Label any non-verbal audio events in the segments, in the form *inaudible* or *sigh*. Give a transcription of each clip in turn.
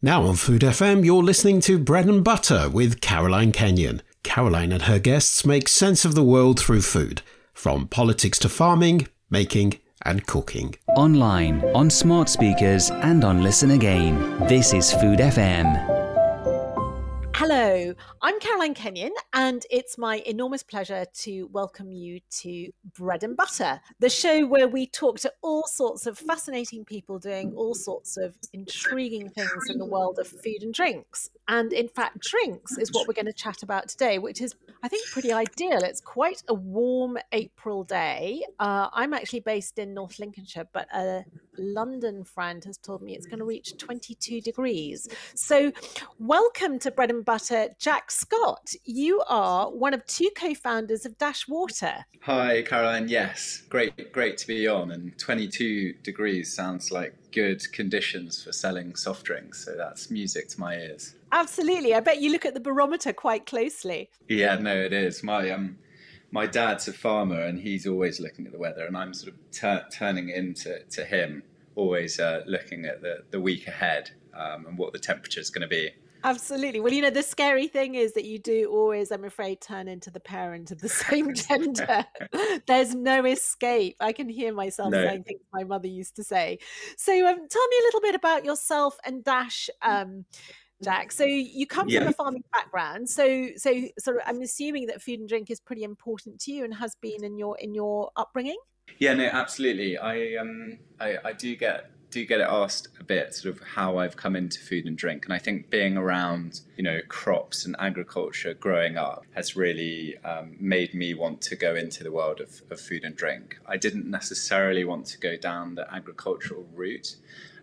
Now on Food FM, you're listening to Bread and Butter with Caroline Kenyon. Caroline and her guests make sense of the world through food, from politics to farming, making, and cooking. Online, on smart speakers, and on Listen Again. This is Food FM. Hello, I'm Caroline Kenyon, and it's my enormous pleasure to welcome you to Bread and Butter, the show where we talk to all sorts of fascinating people doing all sorts of intriguing things in the world of food and drinks. And in fact, drinks is what we're going to chat about today, which is, I think, pretty ideal. It's quite a warm April day. Uh, I'm actually based in North Lincolnshire, but a London friend has told me it's going to reach 22 degrees. So, welcome to Bread and Butter, Jack Scott. You are one of two co founders of Dash Water. Hi, Caroline. Yes, great, great to be on. And 22 degrees sounds like good conditions for selling soft drinks. So, that's music to my ears. Absolutely. I bet you look at the barometer quite closely. Yeah, no, it is. My, um, my dad's a farmer and he's always looking at the weather, and I'm sort of ter- turning into to him, always uh, looking at the, the week ahead um, and what the temperature is going to be. Absolutely. Well, you know, the scary thing is that you do always, I'm afraid, turn into the parent of the *laughs* same gender. *laughs* There's no escape. I can hear myself no. saying things my mother used to say. So, um, tell me a little bit about yourself and Dash. Um, Jack. So you come yeah. from a farming background. So so sort of I'm assuming that food and drink is pretty important to you and has been in your in your upbringing. Yeah, no, absolutely. I um I, I do get do get it asked a bit sort of how I've come into food and drink. And I think being around, you know, crops and agriculture growing up has really um, made me want to go into the world of, of food and drink. I didn't necessarily want to go down the agricultural route,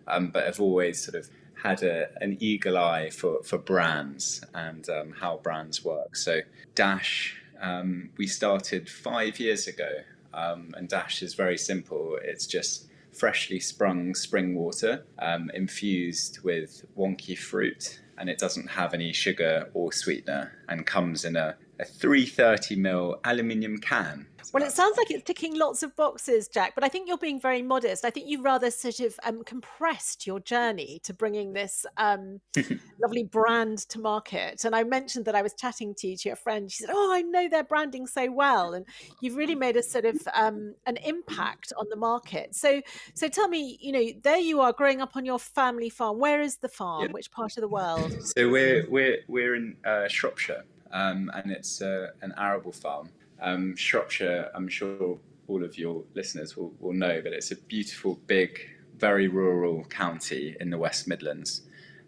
um, but I've always sort of had a, an eagle eye for, for brands and um, how brands work. So, Dash, um, we started five years ago, um, and Dash is very simple. It's just freshly sprung spring water um, infused with wonky fruit, and it doesn't have any sugar or sweetener and comes in a, a 330 ml aluminium can. Well, it sounds like it's ticking lots of boxes, Jack, but I think you're being very modest. I think you've rather sort of um, compressed your journey to bringing this um, *laughs* lovely brand to market. And I mentioned that I was chatting to you, to your friend. She said, Oh, I know their branding so well. And you've really made a sort of um, an impact on the market. So, so tell me, you know, there you are growing up on your family farm. Where is the farm? Yeah. Which part of the world? So we're, we're, we're in uh, Shropshire. Um, and it's uh, an arable farm. Um, Shropshire, I'm sure all of your listeners will, will know, but it's a beautiful, big, very rural county in the West Midlands.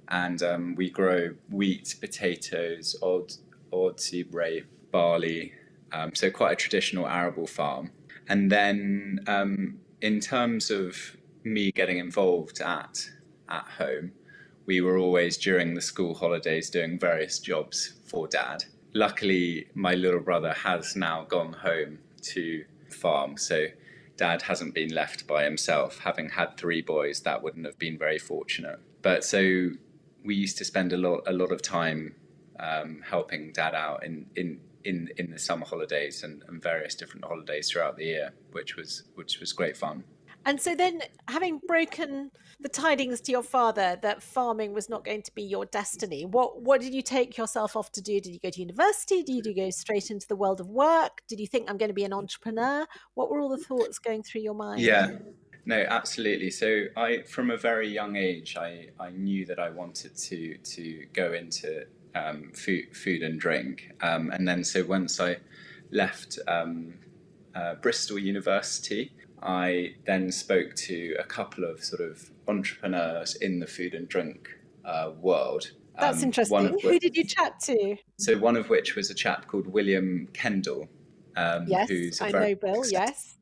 And um, we grow wheat, potatoes, odd, odd rape, barley. Um, so quite a traditional arable farm. And then um, in terms of me getting involved at at home, we were always during the school holidays doing various jobs for dad luckily, my little brother has now gone home to farm. So dad hasn't been left by himself. Having had three boys, that wouldn't have been very fortunate. But so we used to spend a lot a lot of time um, helping dad out in, in in in the summer holidays and, and various different holidays throughout the year, which was which was great fun. And so then, having broken the tidings to your father that farming was not going to be your destiny, what what did you take yourself off to do? Did you go to university? Did you go straight into the world of work? Did you think I'm going to be an entrepreneur? What were all the thoughts going through your mind? Yeah. No, absolutely. So I, from a very young age, I, I knew that I wanted to to go into um, food, food and drink, um, and then so once I left um, uh, Bristol University, I then spoke to a couple of sort of entrepreneurs in the food and drink uh, world. That's um, interesting. Which, Who did you chat to? So one of which was a chap called William Kendall. Um, yes, who's a I very know Bill. Yes,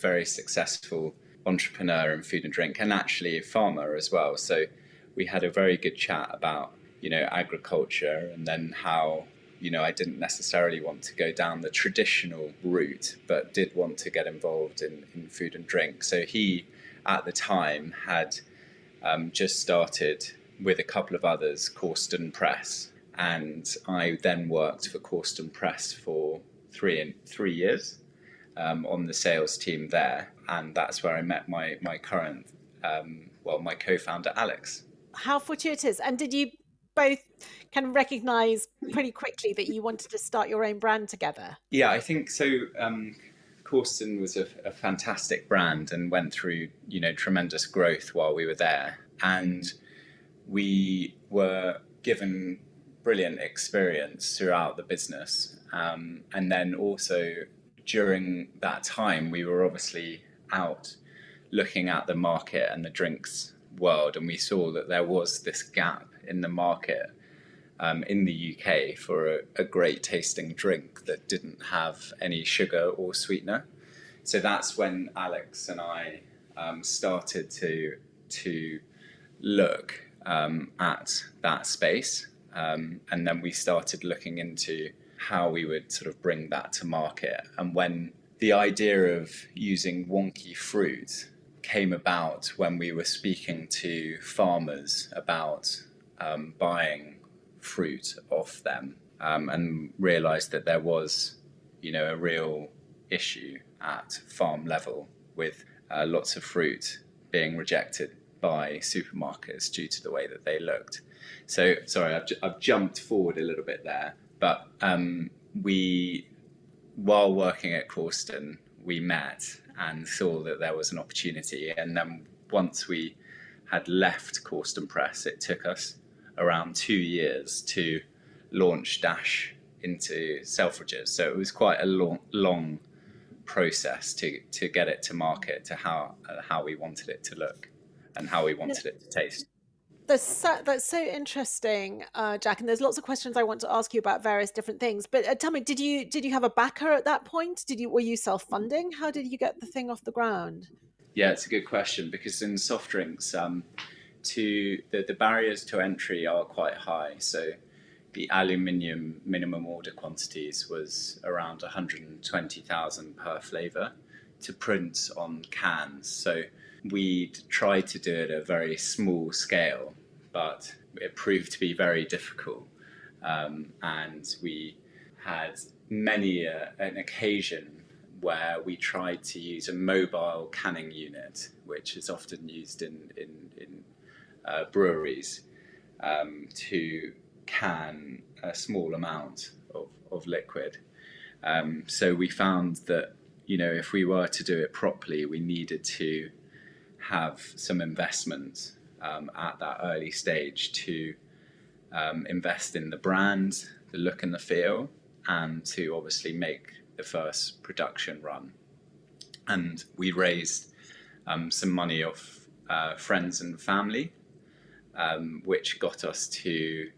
very successful entrepreneur in food and drink, and actually a farmer as well. So we had a very good chat about you know agriculture and then how you know I didn't necessarily want to go down the traditional route, but did want to get involved in, in food and drink. So he, at the time, had um, just started with a couple of others, Cawston Press, and I then worked for Cawston Press for three in, three years um, on the sales team there, and that's where I met my my current um, well my co-founder Alex. How fortuitous! And did you both kind of recognize pretty quickly that you wanted to start your own brand together? Yeah, I think so. Um, Cawston was a, a, fantastic brand and went through you know tremendous growth while we were there, and we were given brilliant experience throughout the business, um, and then also during that time we were obviously out looking at the market and the drinks world, and we saw that there was this gap in the market um, in the UK for a, a, great tasting drink that didn't have any sugar or sweetener. So that's when Alex and I um, started to to look um, at that space, um, and then we started looking into how we would sort of bring that to market. And when the idea of using wonky fruit came about when we were speaking to farmers about um, buying fruit off them um, and realized that there was, you know, a real issue at farm level with uh, lots of fruit being rejected by supermarkets due to the way that they looked. So, sorry, I've, I've jumped forward a little bit there, but um, we, while working at Cawston, we met and saw that there was an opportunity. And then once we had left Cawston Press, it took us around two years to launch Dash into Selfridges. So it was quite a long, long process to, to get it to market to how, uh, how we wanted it to look and how we wanted it to taste. That's so, that's so interesting, uh, Jack. And there's lots of questions I want to ask you about various different things. But uh, tell me, did you did you have a backer at that point? Did you were you self funding? How did you get the thing off the ground? Yeah, it's a good question because in soft drinks, um, to the, the barriers to entry are quite high. So the aluminium minimum order quantities was around 120,000 per flavour to print on cans. So we'd tried to do it at a very small scale, but it proved to be very difficult. Um, and we had many an occasion where we tried to use a mobile canning unit, which is often used in, in, in uh, breweries um, to can a small amount of, of liquid. Um, so we found that you know if we were to do it properly, we needed to have some investment um, at that early stage to um, invest in the brand, the look and the feel, and to obviously make the first production run. And we raised um, some money off uh, friends and family um, which got us to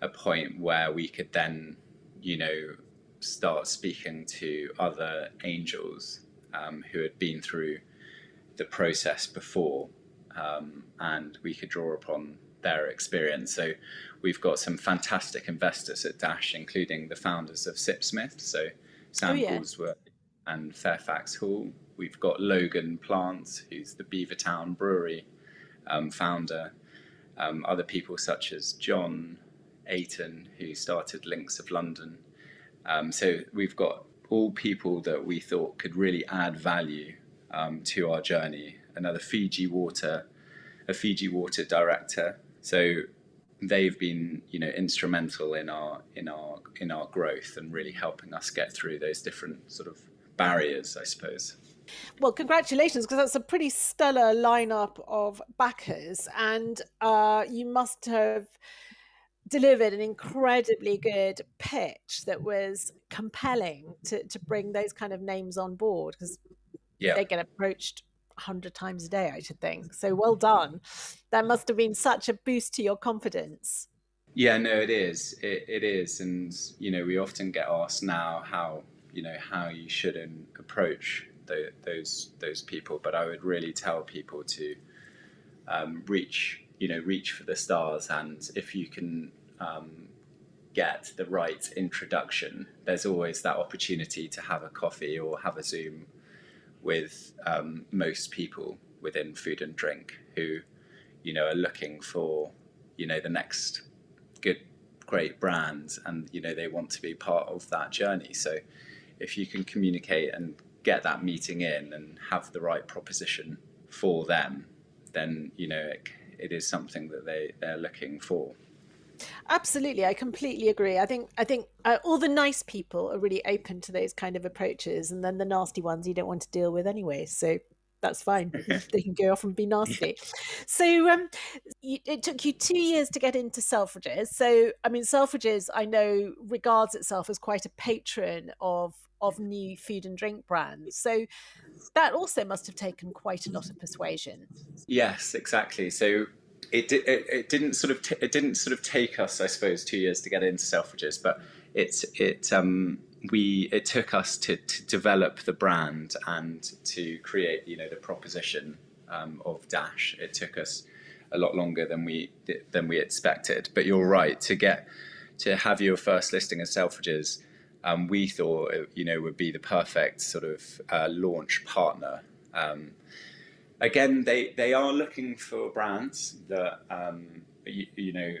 a point where we could then, you know, start speaking to other angels um, who had been through the process before, um, and we could draw upon their experience. So we've got some fantastic investors at Dash, including the founders of Sipsmith, so Sam oh, yeah. and Fairfax Hall. We've got Logan Plants, who's the Beavertown Brewery um, founder um, other people such as John Ayton, who started Links of London. Um, so we've got all people that we thought could really add value um, to our journey. Another Fiji Water, a Fiji Water director. So they've been, you know, instrumental in our in our in our growth and really helping us get through those different sort of barriers, I suppose. Well, congratulations, because that's a pretty stellar lineup of backers, and uh, you must have delivered an incredibly good pitch that was compelling to, to bring those kind of names on board because yeah. they get approached 100 times a day, I should think. So well done. That must have been such a boost to your confidence. Yeah, no, it is. It, it is. And, you know, we often get asked now how, you know, how you shouldn't approach the, those those people. But I would really tell people to um, reach you know reach for the stars, and if you can um, get the right introduction, there's always that opportunity to have a coffee or have a Zoom with um, most people within food and drink who, you know, are looking for, you know, the next good, great brand, and you know they want to be part of that journey. So, if you can communicate and get that meeting in and have the right proposition for them, then you know it, it is something that they they're looking for. Absolutely, I completely agree. I think I think uh, all the nice people are really open to those kind of approaches, and then the nasty ones you don't want to deal with anyway. So that's fine. *laughs* they can go off and be nasty. So um, you, it took you two years to get into Selfridges. So I mean, Selfridges I know regards itself as quite a patron of of new food and drink brands. So that also must have taken quite a lot of persuasion. Yes, exactly. So it, it, it didn't sort of t- it didn't sort of take us, I suppose, two years to get into Selfridges, but it's it um, we it took us to, to develop the brand and to create you know the proposition um, of Dash. It took us a lot longer than we than we expected. But you're right to get to have your first listing as Selfridges. Um, we thought you know would be the perfect sort of uh, launch partner. Um, again, they they are looking for brands that um, you, you, know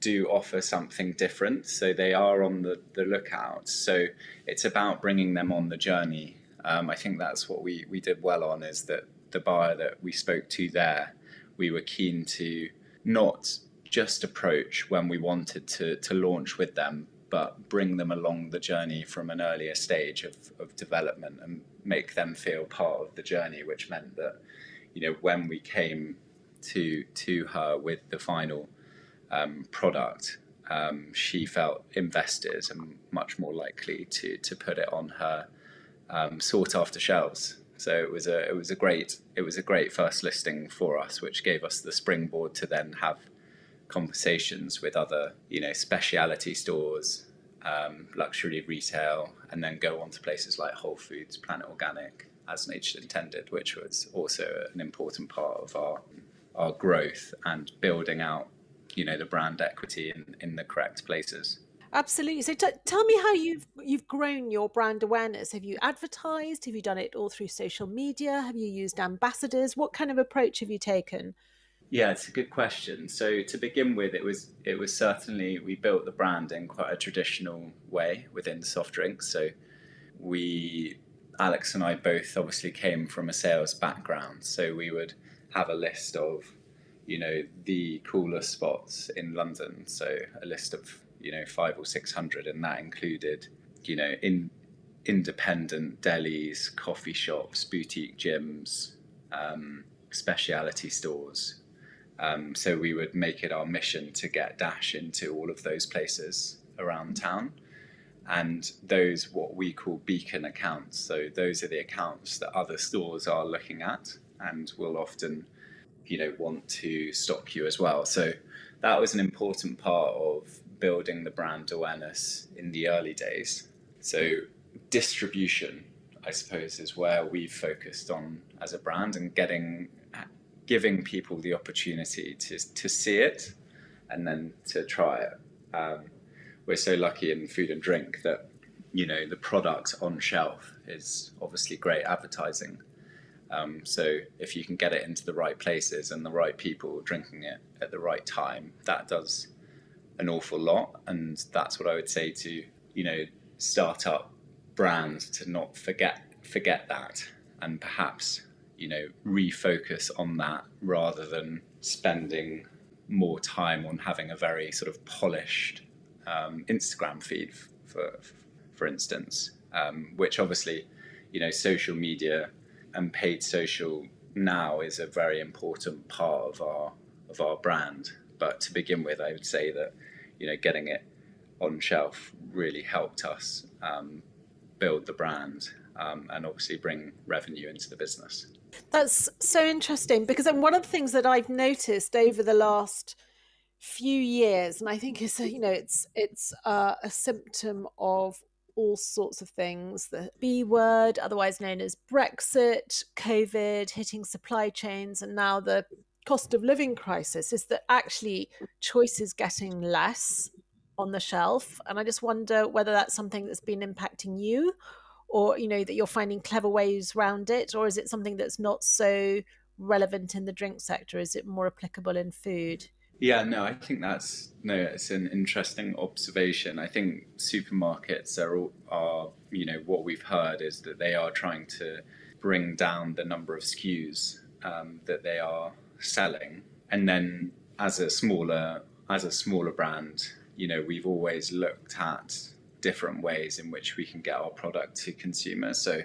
do offer something different. So they are on the, the lookout. So it's about bringing them on the journey. Um, I think that's what we we did well on is that the buyer that we spoke to there, we were keen to not just approach when we wanted to to launch with them, but bring them along the journey from an earlier stage of, of development and make them feel part of the journey, which meant that, you know, when we came to to her with the final um, product, um, she felt invested and much more likely to to put it on her um, sought after shelves. So it was a it was a great it was a great first listing for us, which gave us the springboard to then have conversations with other, you know, specialty stores, um, luxury retail, and then go on to places like Whole Foods, Planet Organic, as nature intended, which was also an important part of our our growth and building out, you know, the brand equity in, in the correct places. Absolutely. So, t- tell me how you've you've grown your brand awareness. Have you advertised? Have you done it all through social media? Have you used ambassadors? What kind of approach have you taken? Yeah, it's a good question. So to begin with, it was it was certainly we built the brand in quite a traditional way within soft drinks. So we Alex and I both obviously came from a sales background, so we would have a list of you know the coolest spots in London. So a list of you know five or six hundred, and that included you know in independent delis, coffee shops, boutique gyms, um, speciality stores, um, so we would make it our mission to get Dash into all of those places around town. And those, what we call beacon accounts. So those are the accounts that other stores are looking at and will often, you know, want to stock you as well. So that was an important part of building the brand awareness in the early days. So distribution, I suppose, is where we've focused on as a brand and getting giving people the opportunity to, to see it and then to try it. Um, we're so lucky in food and drink that you know the product on shelf is obviously great advertising. Um, so if you can get it into the right places and the right people drinking it at the right time, that does an awful lot. And that's what I would say to you know startup brands to not forget forget that and perhaps you know refocus on that rather than spending more time on having a very sort of polished um, Instagram feed, for for instance, um, which obviously, you know, social media and paid social now is a very important part of our of our brand. But to begin with, I would say that you know getting it on shelf really helped us um, build the brand um, and obviously bring revenue into the business. That's so interesting because one of the things that I've noticed over the last few years, and I think it's a, you know it's it's uh, a symptom of all sorts of things. The B word, otherwise known as Brexit, COVID hitting supply chains, and now the cost of living crisis is that actually choice is getting less on the shelf. And I just wonder whether that's something that's been impacting you or, you know, that you're finding clever ways around it, or is it something that's not so relevant in the drink sector? Is it more applicable in food? Yeah, no, I think that's no, it's an interesting observation. I think supermarkets are are you know what we've heard is that they are trying to bring down the number of SKUs um, that they are selling, and then as a smaller as a smaller brand, you know, we've always looked at different ways in which we can get our product to consumers. So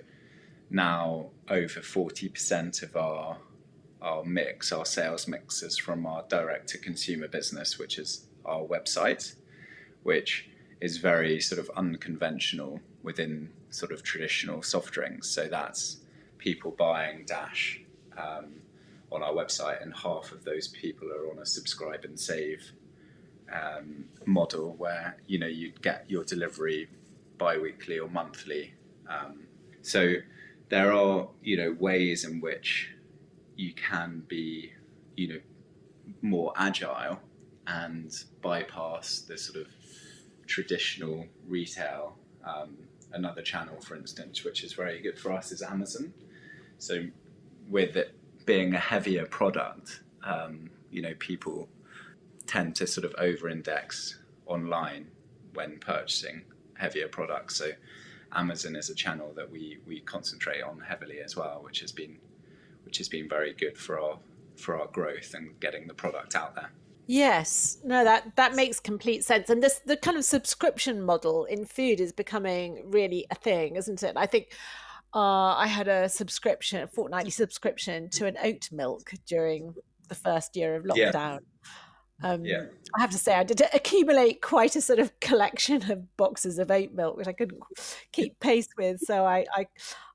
now over forty percent of our our mix, our sales mix is from our direct to consumer business, which is our website, which is very sort of unconventional within sort of traditional soft drinks. So that's people buying Dash um, on our website, and half of those people are on a subscribe and save um, model where you know you get your delivery bi-weekly or monthly. Um, so there are you know ways in which you can be, you know, more agile and bypass the sort of traditional retail. Um, another channel, for instance, which is very good for us, is Amazon. So, with it being a heavier product, um, you know, people tend to sort of over-index online when purchasing heavier products. So, Amazon is a channel that we we concentrate on heavily as well, which has been which has been very good for our for our growth and getting the product out there. Yes, no, that that makes complete sense. And this the kind of subscription model in food is becoming really a thing, isn't it? I think uh, I had a subscription, a fortnightly subscription to an oat milk during the first year of lockdown. Yeah. Um, yeah. I have to say, I did accumulate quite a sort of collection of boxes of oat milk, which I couldn't *laughs* keep pace with. So I, I,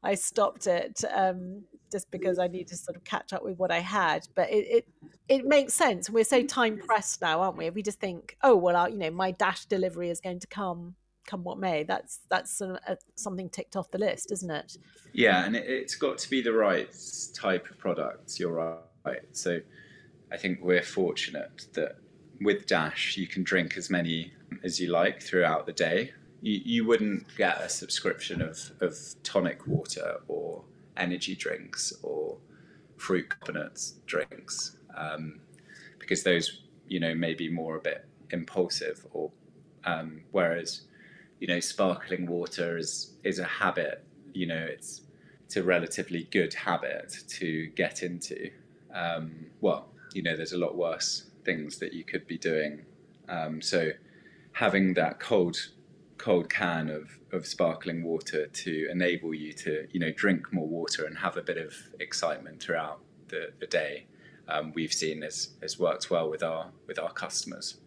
I stopped it um, just because I need to sort of catch up with what I had. But it, it, it makes sense. We're so time pressed now, aren't we? If we just think, oh well, I, you know, my dash delivery is going to come come what may. That's that's of a, something ticked off the list, isn't it? Yeah, and it, it's got to be the right type of product. You're right. So I think we're fortunate that with Dash you can drink as many as you like throughout the day. You, you wouldn't get a subscription of, of tonic water or energy drinks or fruit carbonates drinks um, because those you know may be more a bit impulsive or um, whereas you know sparkling water is is a habit you know it's it's a relatively good habit to get into um, well you know there's a lot worse things that you could be doing. Um, so having that cold cold can of, of sparkling water to enable you to you know drink more water and have a bit of excitement throughout the, the day um, we've seen has, has worked well with our with our customers.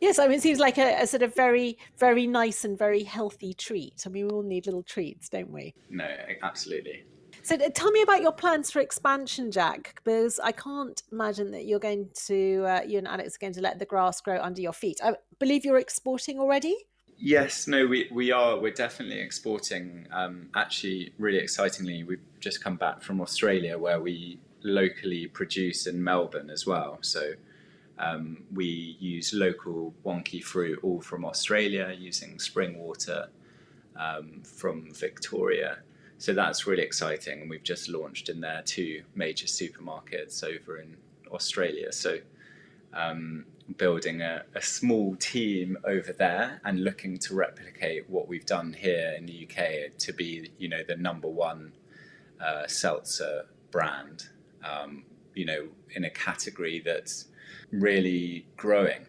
Yes i mean it seems like a, a, sort of very very nice and very healthy treat. I mean we all need little treats don't we? No absolutely so tell me about your plans for expansion jack because i can't imagine that you're going to uh, you and alex are going to let the grass grow under your feet i believe you're exporting already Yes, no, we, we are. We're definitely exporting. Um, actually, really excitingly, we've just come back from Australia where we locally produce in Melbourne as well. So um, we use local wonky fruit all from Australia using spring water um, from Victoria. So that's really exciting. And we've just launched in their two major supermarkets over in Australia. So um, building a, a, small team over there and looking to replicate what we've done here in the UK to be, you know, the number one uh, seltzer brand, um, you know, in a category that's really growing.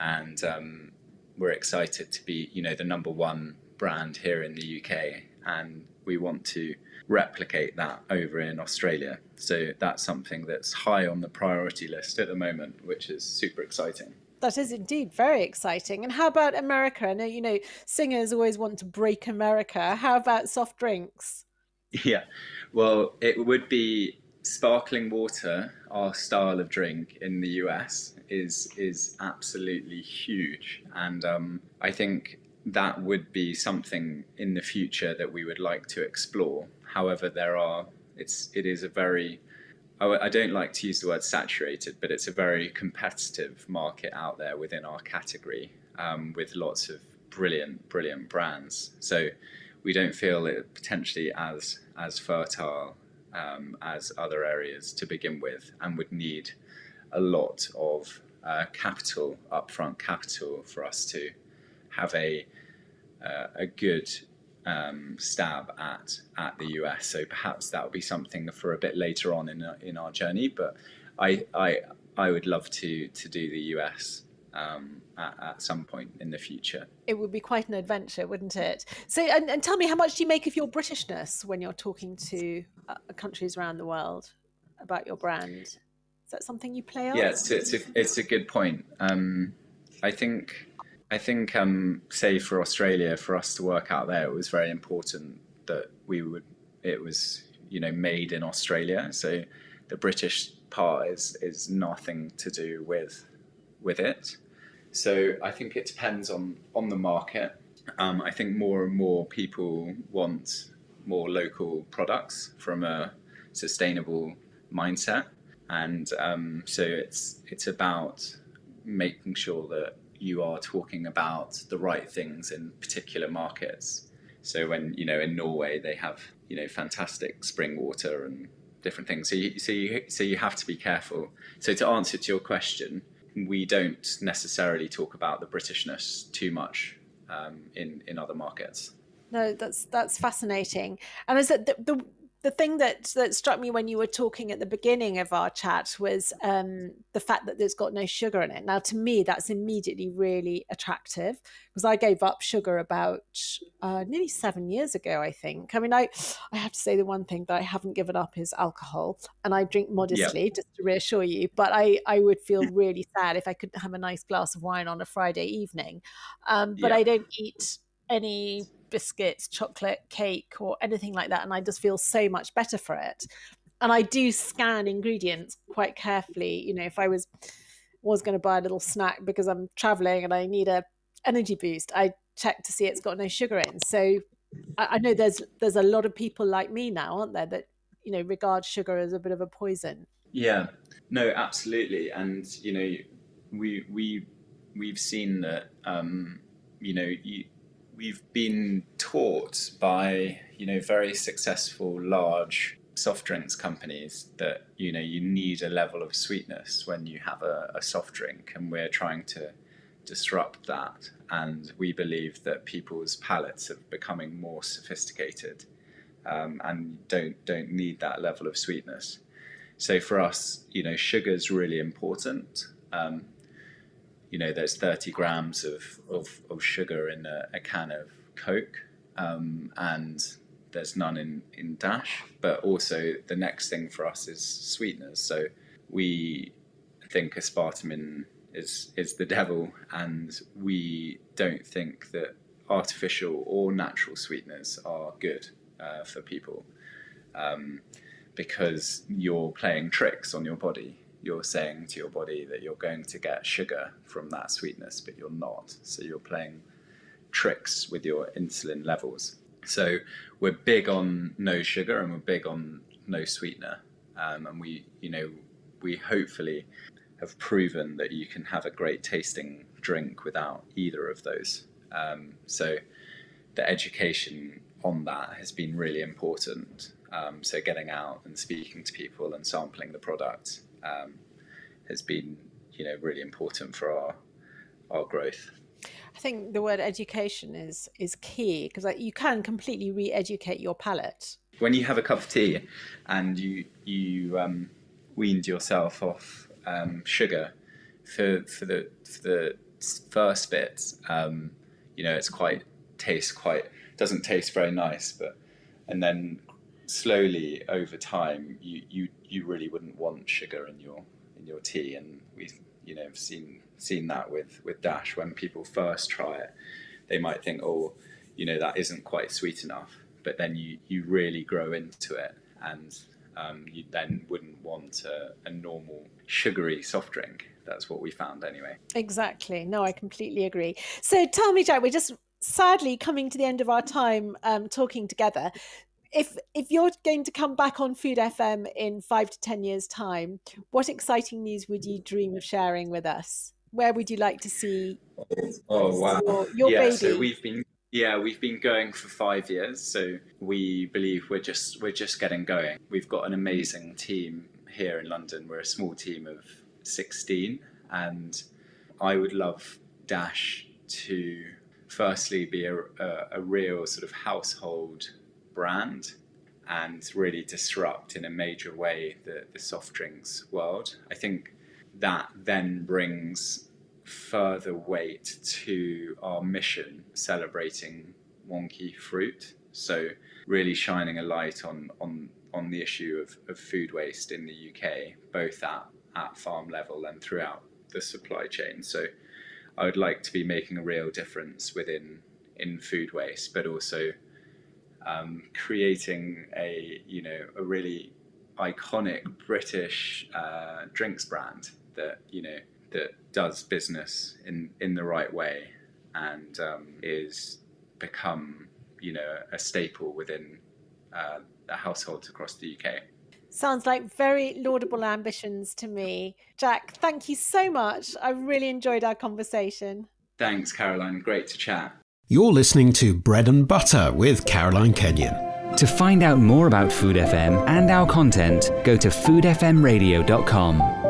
And um, we're excited to be, you know, the number one brand here in the UK. And we want to replicate that over in Australia. So that's something that's high on the priority list at the moment, which is super exciting. That is indeed very exciting. And how about America? I know, you know, singers always want to break America. How about soft drinks? *laughs* Yeah, well, it would be sparkling water, our style of drink in the US, is is absolutely huge, and um, I think that would be something in the future that we would like to explore. However, there are it's it is a very I, don't like to use the word saturated, but it's a very competitive market out there within our category um, with lots of brilliant, brilliant brands. So we don't feel it potentially as as fertile um, as other areas to begin with, and would need a lot of uh, capital, upfront capital, for us to have a uh, a good um, stab at at the US. So perhaps that will be something for a bit later on in in our journey. But I I I would love to to do the US. Um, at, at, some point in the future. It would be quite an adventure, wouldn't it? So, and, and tell me, how much do you make of your Britishness when you're talking to uh, countries around the world about your brand? Is that something you play on? Yeah, it's, it's, a, it's a good point. Um, I think I think, um, say for Australia, for us to work out there, it was very important that we would. It was, you know, made in Australia. So the British part is is nothing to do with with it. So I think it depends on on the market. Um, I think more and more people want more local products from a sustainable mindset, and um, so it's it's about making sure that you are talking about the right things in particular markets. So when you know in Norway they have you know fantastic spring water and different things. So you, so you, so you have to be careful. So to answer to your question, we don't necessarily talk about the Britishness too much um, in in other markets. No, that's that's fascinating. And is it the, the the thing that that struck me when you were talking at the beginning of our chat was um, the fact that there's got no sugar in it. Now, to me, that's immediately really attractive because I gave up sugar about uh, nearly seven years ago. I think. I mean, I I have to say the one thing that I haven't given up is alcohol, and I drink modestly, just to reassure you. But I I would feel *laughs* really sad if I couldn't have a nice glass of wine on a Friday evening. Um, but. I don't eat any biscuits, chocolate, cake, or anything like that. And I just feel so much better for it. And I do scan ingredients quite carefully. You know, if I was was going to buy a little snack because I'm traveling and I need a energy boost, I check to see it's got no sugar in. So I, I know there's there's a lot of people like me now, aren't there, that you know regard sugar as a bit of a poison. Yeah, no, absolutely, and you know, we we we've seen that um, you know you, we've been taught by you know very successful large soft drinks companies that you know you need a level of sweetness when you have a, a soft drink and we're trying to disrupt that. And we believe that people's palates are becoming more sophisticated um, and don't don't need that level of sweetness. So for us you know sugar is really important um, you know, there's 30 grams of, of, of sugar in a, a, can of Coke, um, and there's none in, in Dash. But also, the next thing for us is sweeteners. So we think aspartame is, is the devil, and we don't think that artificial or natural sweeteners are good uh, for people um, because you're playing tricks on your body you're saying to your body that you're going to get sugar from that sweetness, but you're not. So you're playing tricks with your insulin levels. So we're big on no sugar and we're big on no sweetener. Um, and we, you know, we hopefully have proven that you can have a great tasting drink without either of those. Um, so the education on that has been really important. Um, so getting out and speaking to people and sampling the product um, has been, you know, really important for our our growth. I think the word education is is key because like, you can completely re-educate your palate. When you have a cup of tea and you you um, weaned yourself off um, sugar for for the for the first bit, um, you know, it's quite tastes quite doesn't taste very nice, but and then slowly over time, you, you you really wouldn't want sugar in your in your tea, and we you know have seen seen that with with Dash when people first try it, they might think, oh, you know that isn't quite sweet enough, but then you you really grow into it, and um, you then wouldn't want a, a normal sugary soft drink. That's what we found anyway. Exactly. No, I completely agree. So tell me, Jack, we're just sadly coming to the end of our time um, talking together if if you're going to come back on Food FM in five to ten years' time, what exciting news would you dream of sharing with us? Where would you like to see? Oh wow! Your, your yeah, baby? so we've been yeah we've been going for five years. So we believe we're just we're just getting going. We've got an amazing team here in London. We're a small team of sixteen, and I would love Dash to firstly be a, a, a real sort of household brand and really disrupt in a major way the, the soft drinks world. I think that then brings further weight to our mission celebrating wonky fruit. So really shining a light on on on the issue of, of food waste in the UK, both at, at farm level and throughout the supply chain. So I would like to be making a real difference within in food waste, but also um, creating a you know a really iconic British uh, drinks brand that you know that does business in in the right way and um, is become you know a staple within uh, households across the UK. Sounds like very laudable ambitions to me. Jack, thank you so much. I really enjoyed our conversation. Thanks, Caroline. Great to chat. You're listening to Bread and Butter with Caroline Kenyon. To find out more about Food FM and our content, go to foodfmradio.com.